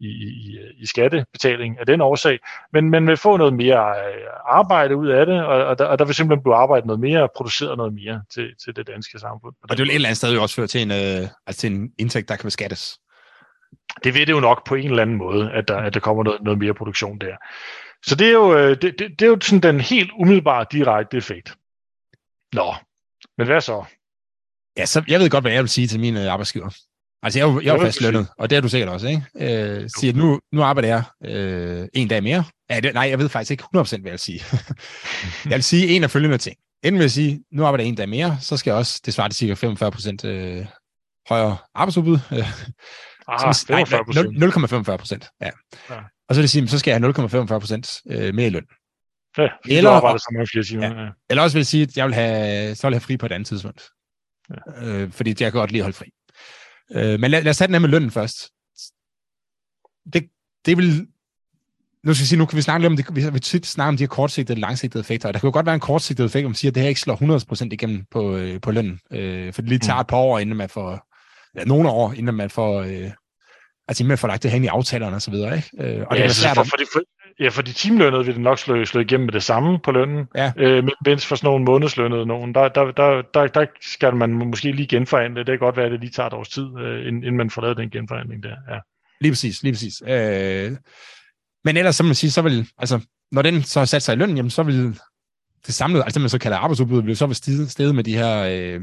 i, i, i skattebetaling af den årsag, men man vil få noget mere øh, arbejde ud af det, og, og, der, og der vil simpelthen blive arbejdet noget mere og produceret noget mere til, til det danske samfund. Og det vil et eller andet sted også føre til en, øh, altså til en indtægt, der kan beskattes. Det vil det jo nok på en eller anden måde, at der, at der kommer noget, noget mere produktion der. Så det er jo, øh, det, det, det er jo sådan den helt umiddelbare direkte effekt. Nå, men hvad så? Ja, så jeg ved godt, hvad jeg vil sige til mine arbejdsgiver. Altså, jeg er jo, jeg er jo fast lønnet, og det er du sikkert også, ikke? Øh, siger, nu, nu arbejder jeg øh, en dag mere. Ja, det, nej, jeg ved faktisk ikke 100% hvad jeg vil sige. jeg vil sige en af følgende ting. Enten vil jeg sige, nu arbejder jeg en dag mere, så skal jeg også, det svarer til ca. 45% øh, højere arbejdsudbud. Ah, 45 procent. Ja. ja. Og så vil det sige, så skal jeg have 0,45 procent øh, mere i løn. Ja, eller, arbejder så mange flere timer. Ja. Ja. Eller også vil jeg sige, at jeg vil have, så vil jeg have fri på et andet tidspunkt. Ja. Øh, fordi jeg kan godt lide at holde fri. Øh, men lad, lad os tage den her med lønnen først. Det, det vil... Nu skal vi sige, nu kan vi snakke lidt om det, vi har tit snakket om de her kortsigtede og langsigtede effekter, og der kan jo godt være en kortsigtet effekt, om man siger, at det her ikke slår 100% igennem på, øh, på lønnen, øh, for det lige tager mm. et par år, inden man får, ja, nogle år, inden man får, øh, altså inden man får lagt det hen i aftalerne og så videre, ikke? Øh, og ja, det er svært for, for, de, for, ja, for de timelønnede vil det nok slå, slå igennem med det samme på lønnen, ja. øh, mens for sådan nogle månedslønnede nogen, der, der, der, der, der skal man måske lige genforhandle. Det kan godt være, at det lige tager et års tid, øh, inden man får lavet den genforhandling der. Ja. Lige præcis, lige præcis. Øh, men ellers, så man sige, så vil, altså, når den så har sat sig i lønnen, jamen, så vil det samlede, altså det man så kalder arbejdsudbud, vil så være stedet med de her øh,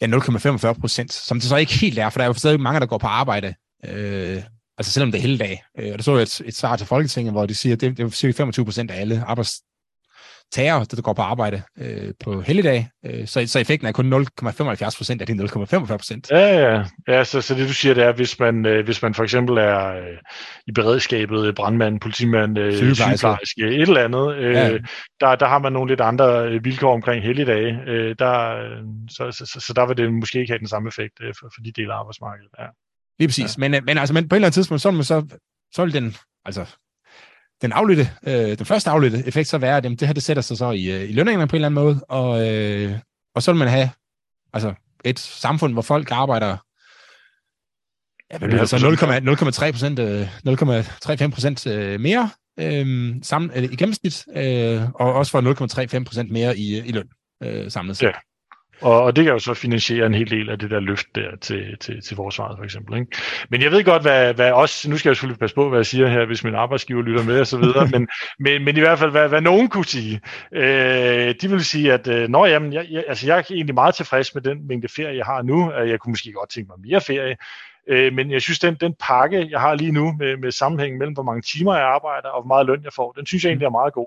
ja, 0,45 procent, som det så ikke helt er, for der er jo stadig mange, der går på arbejde, øh, altså selvom det er hele dag. Øh, og der så et, et svar til Folketinget, hvor de siger, at det, det er cirka 25 procent af alle arbejds, tager, der går på arbejde øh, på helligdag, øh, så, så effekten er kun 0,75 procent af de 0,45 procent. Ja, ja. ja så, så det du siger, det er, hvis man, øh, hvis man for eksempel er øh, i beredskabet, brandmand, politimand, øh, sygeplejerske, et eller andet, øh, ja. der, der har man nogle lidt andre vilkår omkring helligdage, øh, der, så, så, så, så der vil det måske ikke have den samme effekt øh, for, for de dele af arbejdsmarkedet. Ja. Lige præcis, ja. men, men, altså, men på et eller andet tidspunkt, så, så, så vil den, altså den afledte, øh, den første afledte effekt så være, at jamen, det her det sætter sig så i, øh, i lønningerne på en eller anden måde, og, øh, og så vil man have altså, et samfund, hvor folk arbejder ja, hvad bliver det så 0,3 procent, 0,35 procent øh, mere øh, sammen, øh, i gennemsnit, øh, og også for 0,35 procent mere i, i løn øh, samlet set. Ja. Og, og det kan jo så finansiere en hel del af det der løft der til, til, til forsvaret for eksempel. Ikke? Men jeg ved godt, hvad, hvad også, nu skal jeg selvfølgelig passe på, hvad jeg siger her, hvis min arbejdsgiver lytter med og så videre, men, men, men i hvert fald, hvad, hvad nogen kunne sige. Øh, de vil sige, at øh, når, jamen, jeg, jeg, altså, jeg er egentlig meget tilfreds med den mængde ferie, jeg har nu. Jeg kunne måske godt tænke mig mere ferie, Øh, men jeg synes, den, den pakke, jeg har lige nu med, med sammenhængen mellem, hvor mange timer jeg arbejder og hvor meget løn jeg får, den synes jeg egentlig er meget god.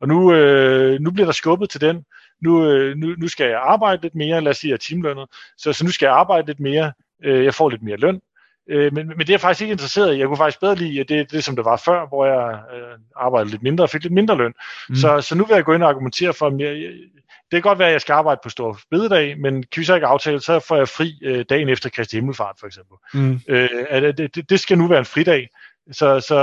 Og nu, øh, nu bliver der skubbet til den. Nu, øh, nu, nu skal jeg arbejde lidt mere, lad os sige, at timelønnet. Så, så nu skal jeg arbejde lidt mere. Øh, jeg får lidt mere løn. Øh, men, men det er jeg faktisk ikke interesseret i. Jeg kunne faktisk bedre lide det, det som det var før, hvor jeg øh, arbejdede lidt mindre og fik lidt mindre løn. Mm. Så, så nu vil jeg gå ind og argumentere for, at jeg, det kan godt være, at jeg skal arbejde på stor bededag, men kan vi så ikke aftale, så får jeg fri øh, dagen efter Kristi Himmelfart, for eksempel. Mm. Øh, at, det, det skal nu være en fridag. Så, så,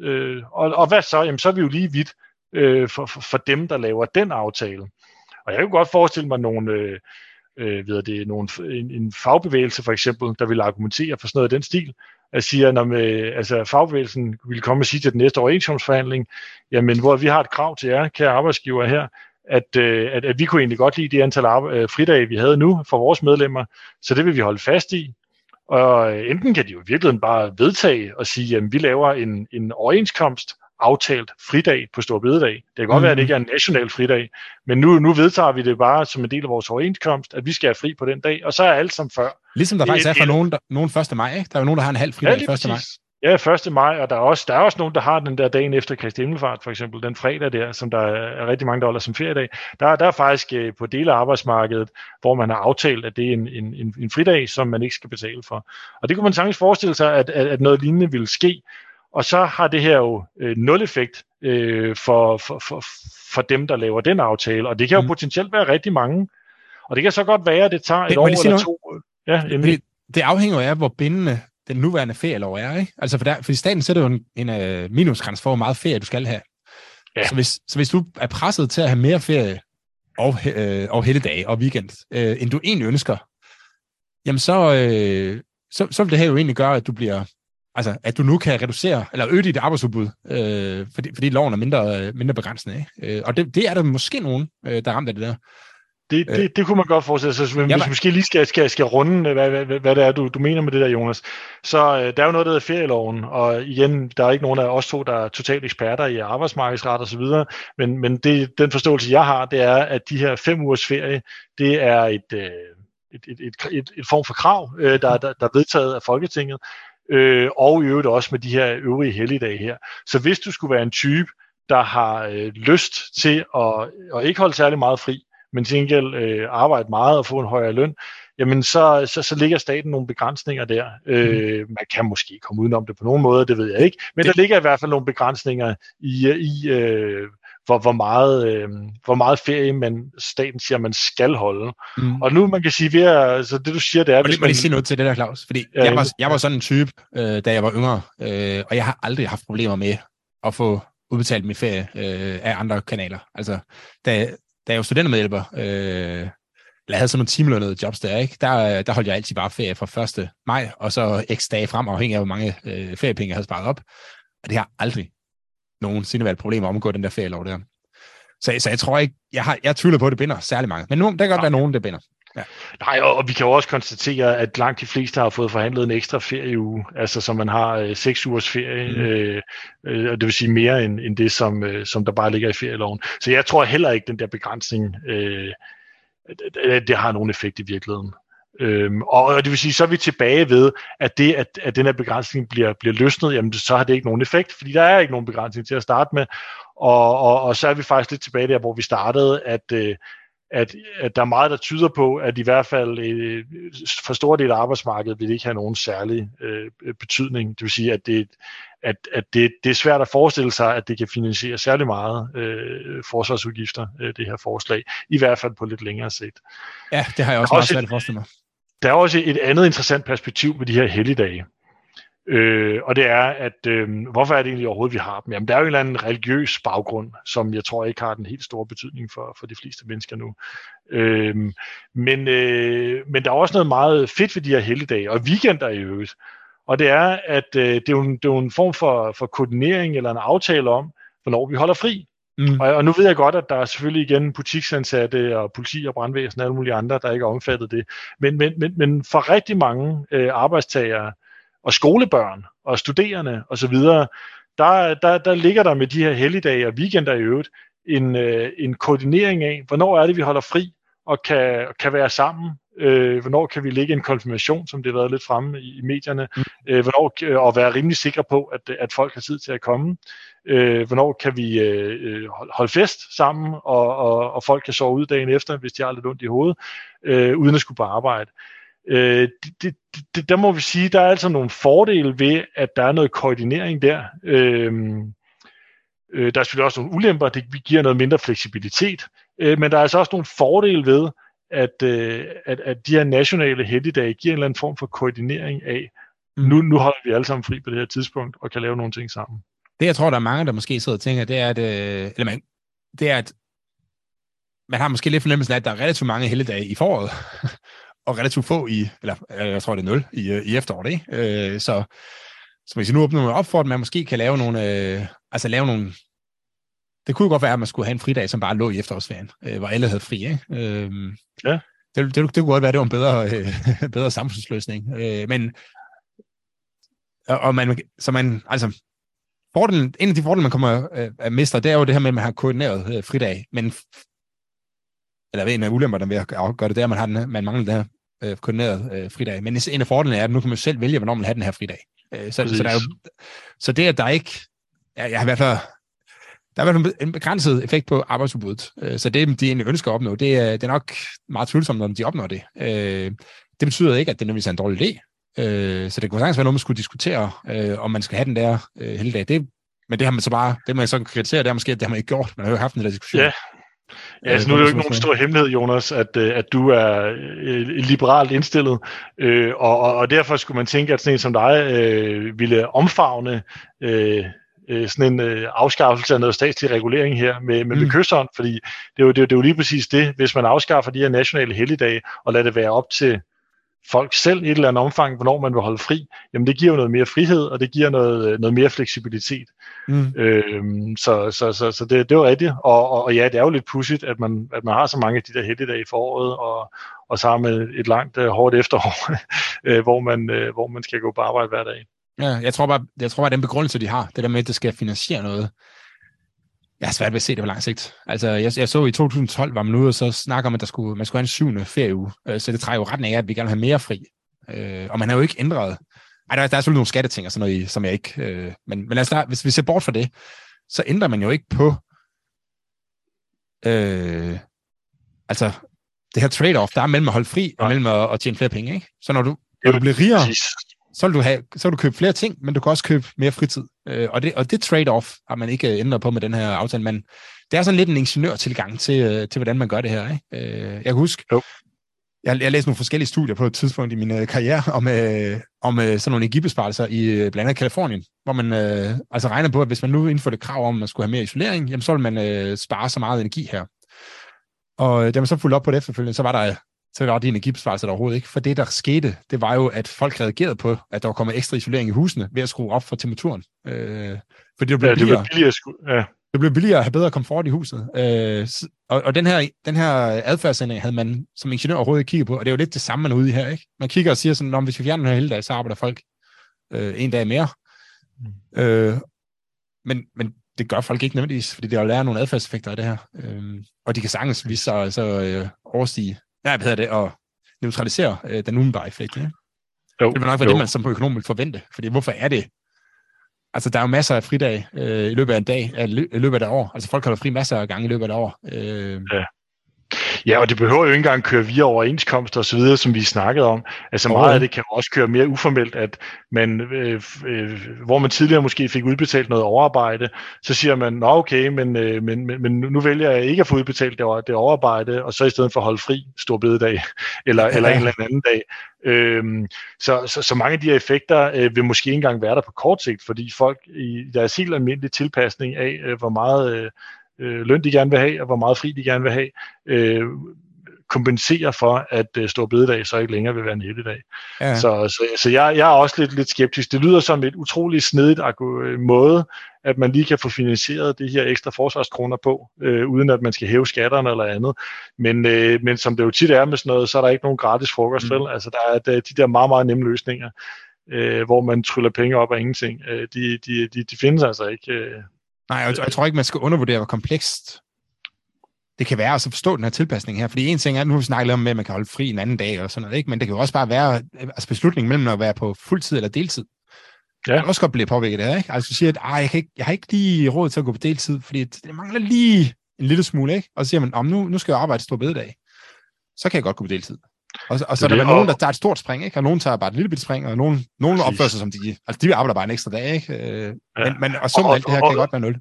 øh, og, og hvad så? Jamen, så er vi jo lige vidt øh, for, for, for dem, der laver den aftale. Og jeg kan godt forestille mig nogle, øh, øh, ved det, nogle, en, en fagbevægelse for eksempel, der vil argumentere for sådan noget af den stil, at sige, når med, øh, altså, fagbevægelsen vil komme og sige til den næste overenskomstforhandling, jamen hvor vi har et krav til jer, kære arbejdsgiver her, at, øh, at, at vi kunne egentlig godt lide det antal øh, fridage, vi havde nu for vores medlemmer, så det vil vi holde fast i. Og øh, enten kan de jo i virkeligheden bare vedtage og sige, at vi laver en, en overenskomst, aftalt fridag på Stor Bededag. Det kan godt mm. være, at det ikke er en national fridag, men nu, nu vedtager vi det bare som en del af vores overenskomst, at vi skal have fri på den dag, og så er alt som før. Ligesom der faktisk er for nogen, der, nogen 1. maj, ikke? Der er jo nogen, der har en halv fridag ja, 1. maj. Ja, 1. maj, og der er, også, der er også nogen, der har den der dagen efter Kristi Himmelfart, for eksempel, den fredag der, som der er rigtig mange, der holder som feriedag. Der, der er faktisk øh, på dele af arbejdsmarkedet, hvor man har aftalt, at det er en, en, en, en fridag, som man ikke skal betale for. Og det kunne man sagtens forestille sig, at, at, at noget lignende ville ske. Og så har det her jo øh, nul effekt øh, for, for, for, for dem, der laver den aftale, og det kan jo mm. potentielt være rigtig mange. Og det kan så godt være, at det tager et år eller to. Ja, det, det afhænger af, hvor bindende den nuværende ferielov er, ikke? Altså, for, der, for i staten sætter jo en, en uh, minimumsgrænse for, hvor meget ferie du skal have. Ja. Så, hvis, så hvis du er presset til at have mere ferie og, øh, og helligdage og weekend, øh, end du egentlig ønsker, jamen så, øh, så, så vil det her jo egentlig gøre, at du bliver altså, at du nu kan reducere, eller øge dit arbejdsudbud, øh, fordi, fordi loven er mindre, mindre begrænsende. Ikke? Øh, og det, det er der måske nogen, øh, der er ramt af det der. Det, det, øh. det kunne man godt forestille sig. Hvis vi måske lige skal, skal, skal runde, hvad, hvad, hvad det er, du, du mener med det der, Jonas. Så øh, der er jo noget, der hedder ferieloven, og igen, der er ikke nogen af os to, der er totalt eksperter i arbejdsmarkedsret og så videre, men, men det, den forståelse, jeg har, det er, at de her fem ugers ferie, det er et, øh, et, et, et, et, et form for krav, øh, der, der, der er vedtaget af Folketinget, øh, og i øvrigt også med de her øvrige helligdage her. Så hvis du skulle være en type, der har øh, lyst til at, at ikke holde særlig meget fri, men til gengæld øh, arbejde meget og få en højere løn, jamen så, så, så ligger staten nogle begrænsninger der. Øh, mhm. man kan måske komme udenom det på nogen måde, det ved jeg ikke, men det... der ligger i hvert fald nogle begrænsninger i, i øh, hvor, hvor, meget, øh, hvor meget ferie man, staten siger, man skal holde. Mm. Og nu man kan sige, vi er, altså det du siger, det er... Må hvis man... lige sige noget til det der, Claus? Fordi ja, jeg, var, jeg var sådan en type, øh, da jeg var yngre, øh, og jeg har aldrig haft problemer med at få udbetalt min ferie øh, af andre kanaler. Altså, da, da jeg var studentermedhjælper, øh, jeg havde sådan nogle timelønnede jobs der, ikke? Der, der holdt jeg altid bare ferie fra 1. maj, og så x dage frem, afhængig af, hvor mange øh, feriepenge jeg havde sparet op. Og det har aldrig nogensinde været et problem at gå den der ferielov der. Så, så jeg tror ikke, jeg, har, jeg tvivler på, at det binder særlig mange. Men nu, der kan godt ja. være nogen, der binder. Ja. Nej, og, og vi kan jo også konstatere, at langt de fleste har fået forhandlet en ekstra ferieuge, altså så man har øh, seks ugers ferie, mm. øh, øh, og det vil sige mere end, end det, som, øh, som der bare ligger i ferieloven. Så jeg tror heller ikke, den der begrænsning, øh, det, det har nogen effekt i virkeligheden. Øhm, og, og det vil sige, så er vi tilbage ved, at det, at, at den her begrænsning bliver, bliver løsnet, jamen så har det ikke nogen effekt, fordi der er ikke nogen begrænsning til at starte med, og, og, og så er vi faktisk lidt tilbage der, hvor vi startede, at, øh, at, at der er meget, der tyder på, at i hvert fald øh, for stor del af arbejdsmarkedet vil det ikke have nogen særlig øh, betydning. Det vil sige, at, det, at, at det, det er svært at forestille sig, at det kan finansiere særlig meget øh, forsvarsudgifter, øh, det her forslag, i hvert fald på lidt længere sigt. Ja, det har jeg også meget svært at forestille mig. Der er også et andet interessant perspektiv med de her helligdage. Øh, og det er, at øh, hvorfor er det egentlig overhovedet, vi har dem? Jamen, der er jo en eller anden religiøs baggrund, som jeg tror ikke har den helt store betydning for, for de fleste mennesker nu. Øh, men, øh, men der er også noget meget fedt ved de her helligdage, og weekender i øvrigt. Og det er, at øh, det, er jo en, det er jo en form for, for koordinering eller en aftale om, hvornår vi holder fri. Mm. Og, og nu ved jeg godt, at der er selvfølgelig igen butiksansatte og politi og brandvæsen og alle mulige andre, der ikke er omfattet det. Men, men, men, men for rigtig mange øh, arbejdstagere og skolebørn og studerende osv., der, der, der ligger der med de her helligdage og weekender i øvrigt en, øh, en koordinering af, hvornår er det, vi holder fri og kan, kan være sammen Øh, hvornår kan vi lægge en konfirmation, som det har været lidt fremme i, i medierne? Mm. Øh, hvornår, øh, og være rimelig sikre på, at, at folk har tid til at komme? Øh, hvornår kan vi øh, holde fest sammen, og, og, og folk kan sove ud dagen efter, hvis de har lidt ondt i hovedet, øh, uden at skulle på arbejde? Øh, det, det, der må vi sige, der er altså nogle fordele ved, at der er noget koordinering der. Øh, øh, der er selvfølgelig også nogle ulemper, det giver noget mindre fleksibilitet, øh, men der er altså også nogle fordele ved, at, øh, at, at de her nationale helligdage giver en eller anden form for koordinering af, mm. nu, nu holder vi alle sammen fri på det her tidspunkt, og kan lave nogle ting sammen. Det, jeg tror, der er mange, der måske sidder og tænker, det er, at, øh, eller man, det er, at man har måske lidt fornemmelsen af, at der er relativt mange helligdage i foråret, og relativt få i, eller jeg tror, det er nul i, øh, i efteråret, ikke? Øh, så, så hvis jeg nu åbner op for, at man måske kan lave nogle, øh, altså lave nogle, det kunne jo godt være, at man skulle have en fridag, som bare lå i efterårsferien, øh, hvor alle havde fri, ikke? Øh, ja. Det, det, det, kunne godt være, det var en bedre, øh, bedre samfundsløsning. Øh, men, og man, så man, altså, fordelen, en af de fordele, man kommer øh, at miste, det er jo det her med, at man har koordineret øh, fridag, men, eller en af ulemperne ved at gøre det, det er, at man, har den, man mangler den her øh, koordineret øh, fridag. Men en af fordelene er, at nu kan man selv vælge, hvornår man vil have den her fridag. Øh, så, så, der er jo, så det, at der ikke, jeg, jeg har i hvert fald der er i en begrænset effekt på arbejdsudbuddet. Øh, så det, de egentlig ønsker at opnå, det er, det er nok meget tvivlsomt, når de opnår det. Øh, det betyder ikke, at det nødvendigvis er en dårlig idé. Øh, så det kunne sagtens være noget, man skulle diskutere, om man skal have den der hele dag. Det, men det har man så bare, det man så kan kritisere, det er måske, at det har man ikke gjort. Man har jo haft en der diskussion. Ja. Ja, altså nu er det jo ikke nogen stor hemmelighed, Jonas, at, at du er liberalt indstillet, og, og, og derfor skulle man tænke, at sådan en som dig øh, ville omfavne øh, øh, sådan en øh, afskaffelse af noget statslig regulering her med, med, mm. med kysthånd, fordi det er, jo, det, er jo, det er jo lige præcis det, hvis man afskaffer de her nationale helligdage, og lader det være op til folk selv i et eller andet omfang, hvornår man vil holde fri, jamen det giver jo noget mere frihed, og det giver noget, øh, noget mere fleksibilitet. Mm. Øhm, så så, så, så det, det er jo rigtigt, og, og, og ja, det er jo lidt pudsigt, at man, at man har så mange af de der helligdage i foråret, og, og så har man et langt, uh, hårdt efterår, hvor, man, hvor man skal gå på arbejde hver dag. Ja, jeg tror bare, jeg tror bare, den begrundelse, de har, det der med, at det skal finansiere noget, jeg har svært ved at se det på lang sigt. Altså, jeg, jeg så i 2012, var man ude og så snakker om, at der skulle, man skulle have en syvende ferieuge. Øh, så det trækker jo retning af, at vi gerne vil have mere fri. Øh, og man har jo ikke ændret... Ej, der, er, der er selvfølgelig nogle skatteting og sådan noget, som jeg ikke... Øh, men men altså, hvis vi ser bort fra det, så ændrer man jo ikke på... Øh, altså, det her trade-off, der er mellem at holde fri og mellem at, at tjene flere penge, ikke? Så når du, når du bliver rigere, så vil, du have, så vil du købe flere ting, men du kan også købe mere fritid. Øh, og, det, og det trade-off har man ikke ændret på med den her aftale, men det er sådan lidt en ingeniørtilgang til, øh, til hvordan man gør det her. Ikke? Øh, jeg kan huske, jo. jeg, jeg læste nogle forskellige studier på et tidspunkt i min øh, karriere om, øh, om øh, sådan nogle energibesparelser i øh, blandt andet Kalifornien, hvor man øh, altså regner på, at hvis man nu indførte krav om, at man skulle have mere isolering, jamen så vil man øh, spare så meget energi her. Og øh, da man så fulgte op på det efterfølgende, så var der så var det energibesparelse der overhovedet ikke. For det, der skete, det var jo, at folk reagerede på, at der var kommet ekstra isolering i husene ved at skrue op for temperaturen. Øh, fordi det blev, ja, det blev billigere. Ja. Det blev billigere at have bedre komfort i huset. Øh, og, og den her, den her adfærdsændring havde man som ingeniør overhovedet ikke kigget på, og det er jo lidt det samme, man er ude i her. Ikke? Man kigger og siger sådan, at hvis vi fjerner den her hele dag, så arbejder folk øh, en dag mere. Mm. Øh, men, men det gør folk ikke nødvendigvis, fordi det er jo lære nogle adfærdseffekter af det her. Øh, og de kan sagtens vise sig altså, øh, overstige ja, hvad hedder det, at neutralisere øh, den umiddelbare effekt. Ja? Jo, det vil nok være jo. det, man som økonom vil forvente. Fordi hvorfor er det? Altså, der er jo masser af fridag øh, i løbet af en dag, i løbet af et år. Altså, folk holder fri masser af gange i løbet af et år. Øh, ja. Ja, og det behøver jo ikke engang køre via overenskomster og så videre, som vi snakkede om. Altså meget af det kan også køre mere uformelt, at man, øh, øh, hvor man tidligere måske fik udbetalt noget overarbejde, så siger man, nå okay, men, øh, men, men, men nu vælger jeg ikke at få udbetalt det, det overarbejde, og så i stedet for holde fri stor bededag, eller, eller en eller anden dag. Øhm, så, så, så mange af de her effekter øh, vil måske ikke engang være der på kort sigt, fordi folk i deres helt almindelige tilpasning af, øh, hvor meget... Øh, øh, løn de gerne vil have, og hvor meget fri de gerne vil have, øh, kompensere for, at øh, Stor Bededag så ikke længere vil være en helligdag. Ja. Så, så, så jeg, jeg er også lidt, lidt skeptisk. Det lyder som et utroligt snedigt øh, måde, at man lige kan få finansieret de her ekstra forsvarskroner på, øh, uden at man skal hæve skatterne eller andet. Men, øh, men som det jo tit er med sådan noget, så er der ikke nogen gratis frokost, mm. vel? Altså der er, der er de der meget, meget nemme løsninger, øh, hvor man tryller penge op af ingenting. Øh, de, de, de, de findes altså ikke. Øh, Nej, jeg, jeg tror ikke, man skal undervurdere, hvor komplekst det kan være at forstå den her tilpasning her. Fordi en ting er, nu har vi snakket om, at man kan holde fri en anden dag og sådan noget, ikke? men det kan jo også bare være altså beslutningen mellem at være på fuld tid eller deltid. Ja. kan også godt blive påvirket af, ikke? Altså du siger, at jeg, kan ikke, jeg har ikke lige råd til at gå på deltid, fordi det mangler lige en lille smule, ikke? Og så siger man, om nu, nu skal jeg arbejde stor bededag. Så kan jeg godt gå på deltid. Og, og så er der det, nogen, der tager et stort spring, ikke? og nogen tager bare et lille bitte spring, og nogen, nogen opfører sig som de... Altså, de arbejder bare en ekstra dag, ikke? Øh, ja. Men, men, og summen af alt det her og, kan godt være nul.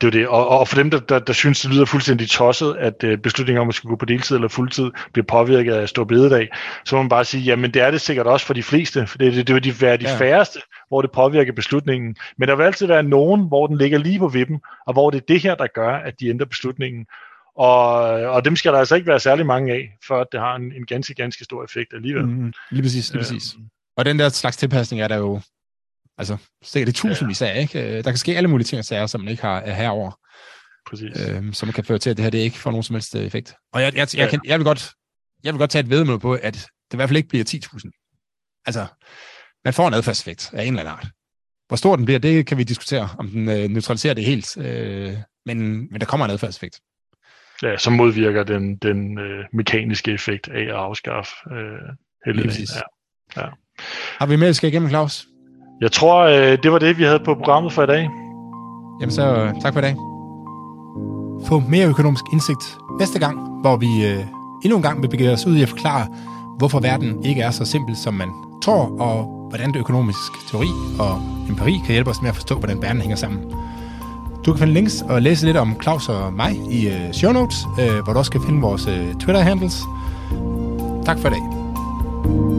Det er det, og, og for dem, der, der, der synes, det lyder fuldstændig tosset, at uh, beslutningen om at skulle gå på deltid eller fuldtid bliver påvirket af stor bededag, så må man bare sige, jamen det er det sikkert også for de fleste, for det, det, det vil de være de ja. færreste, hvor det påvirker beslutningen. Men der vil altid være nogen, hvor den ligger lige på vippen, og hvor det er det her, der gør, at de ændrer beslutningen. Og, og dem skal der altså ikke være særlig mange af, for at det har en, en ganske, ganske stor effekt alligevel. Mm, lige præcis, lige præcis. Øhm. Og den der slags tilpasning er der jo Altså, det tusindvis af, ikke? Øh, der kan ske alle mulige ting og sager, som man ikke har herover. Præcis. Øhm, som kan føre til, at det her det ikke får nogen som helst øh, effekt. Og jeg, jeg, jeg, kan, jeg, vil, godt, jeg vil godt tage et vedmål på, at det i hvert fald ikke bliver 10.000. Altså, man får en adfærdseffekt af en eller anden art. Hvor stor den bliver, det kan vi diskutere, om den øh, neutraliserer det helt. Øh, men, men der kommer en adfærdseffekt. Ja, som modvirker den, den øh, mekaniske effekt af at afskaffe øh, heldigvis. Ja. Ja. Har vi mere, skal igennem, Claus? Jeg tror, øh, det var det, vi havde på programmet for i dag. Jamen så øh, tak for i dag. Få mere økonomisk indsigt næste gang, hvor vi øh, endnu en gang vil begive os ud i at forklare, hvorfor verden ikke er så simpel, som man tror, og hvordan det økonomisk teori og empiri kan hjælpe os med at forstå, hvordan verden hænger sammen. Du kan finde links og læse lidt om Claus og mig i øh, show notes, øh, hvor du også kan finde vores øh, Twitter-handles. Tak for i dag.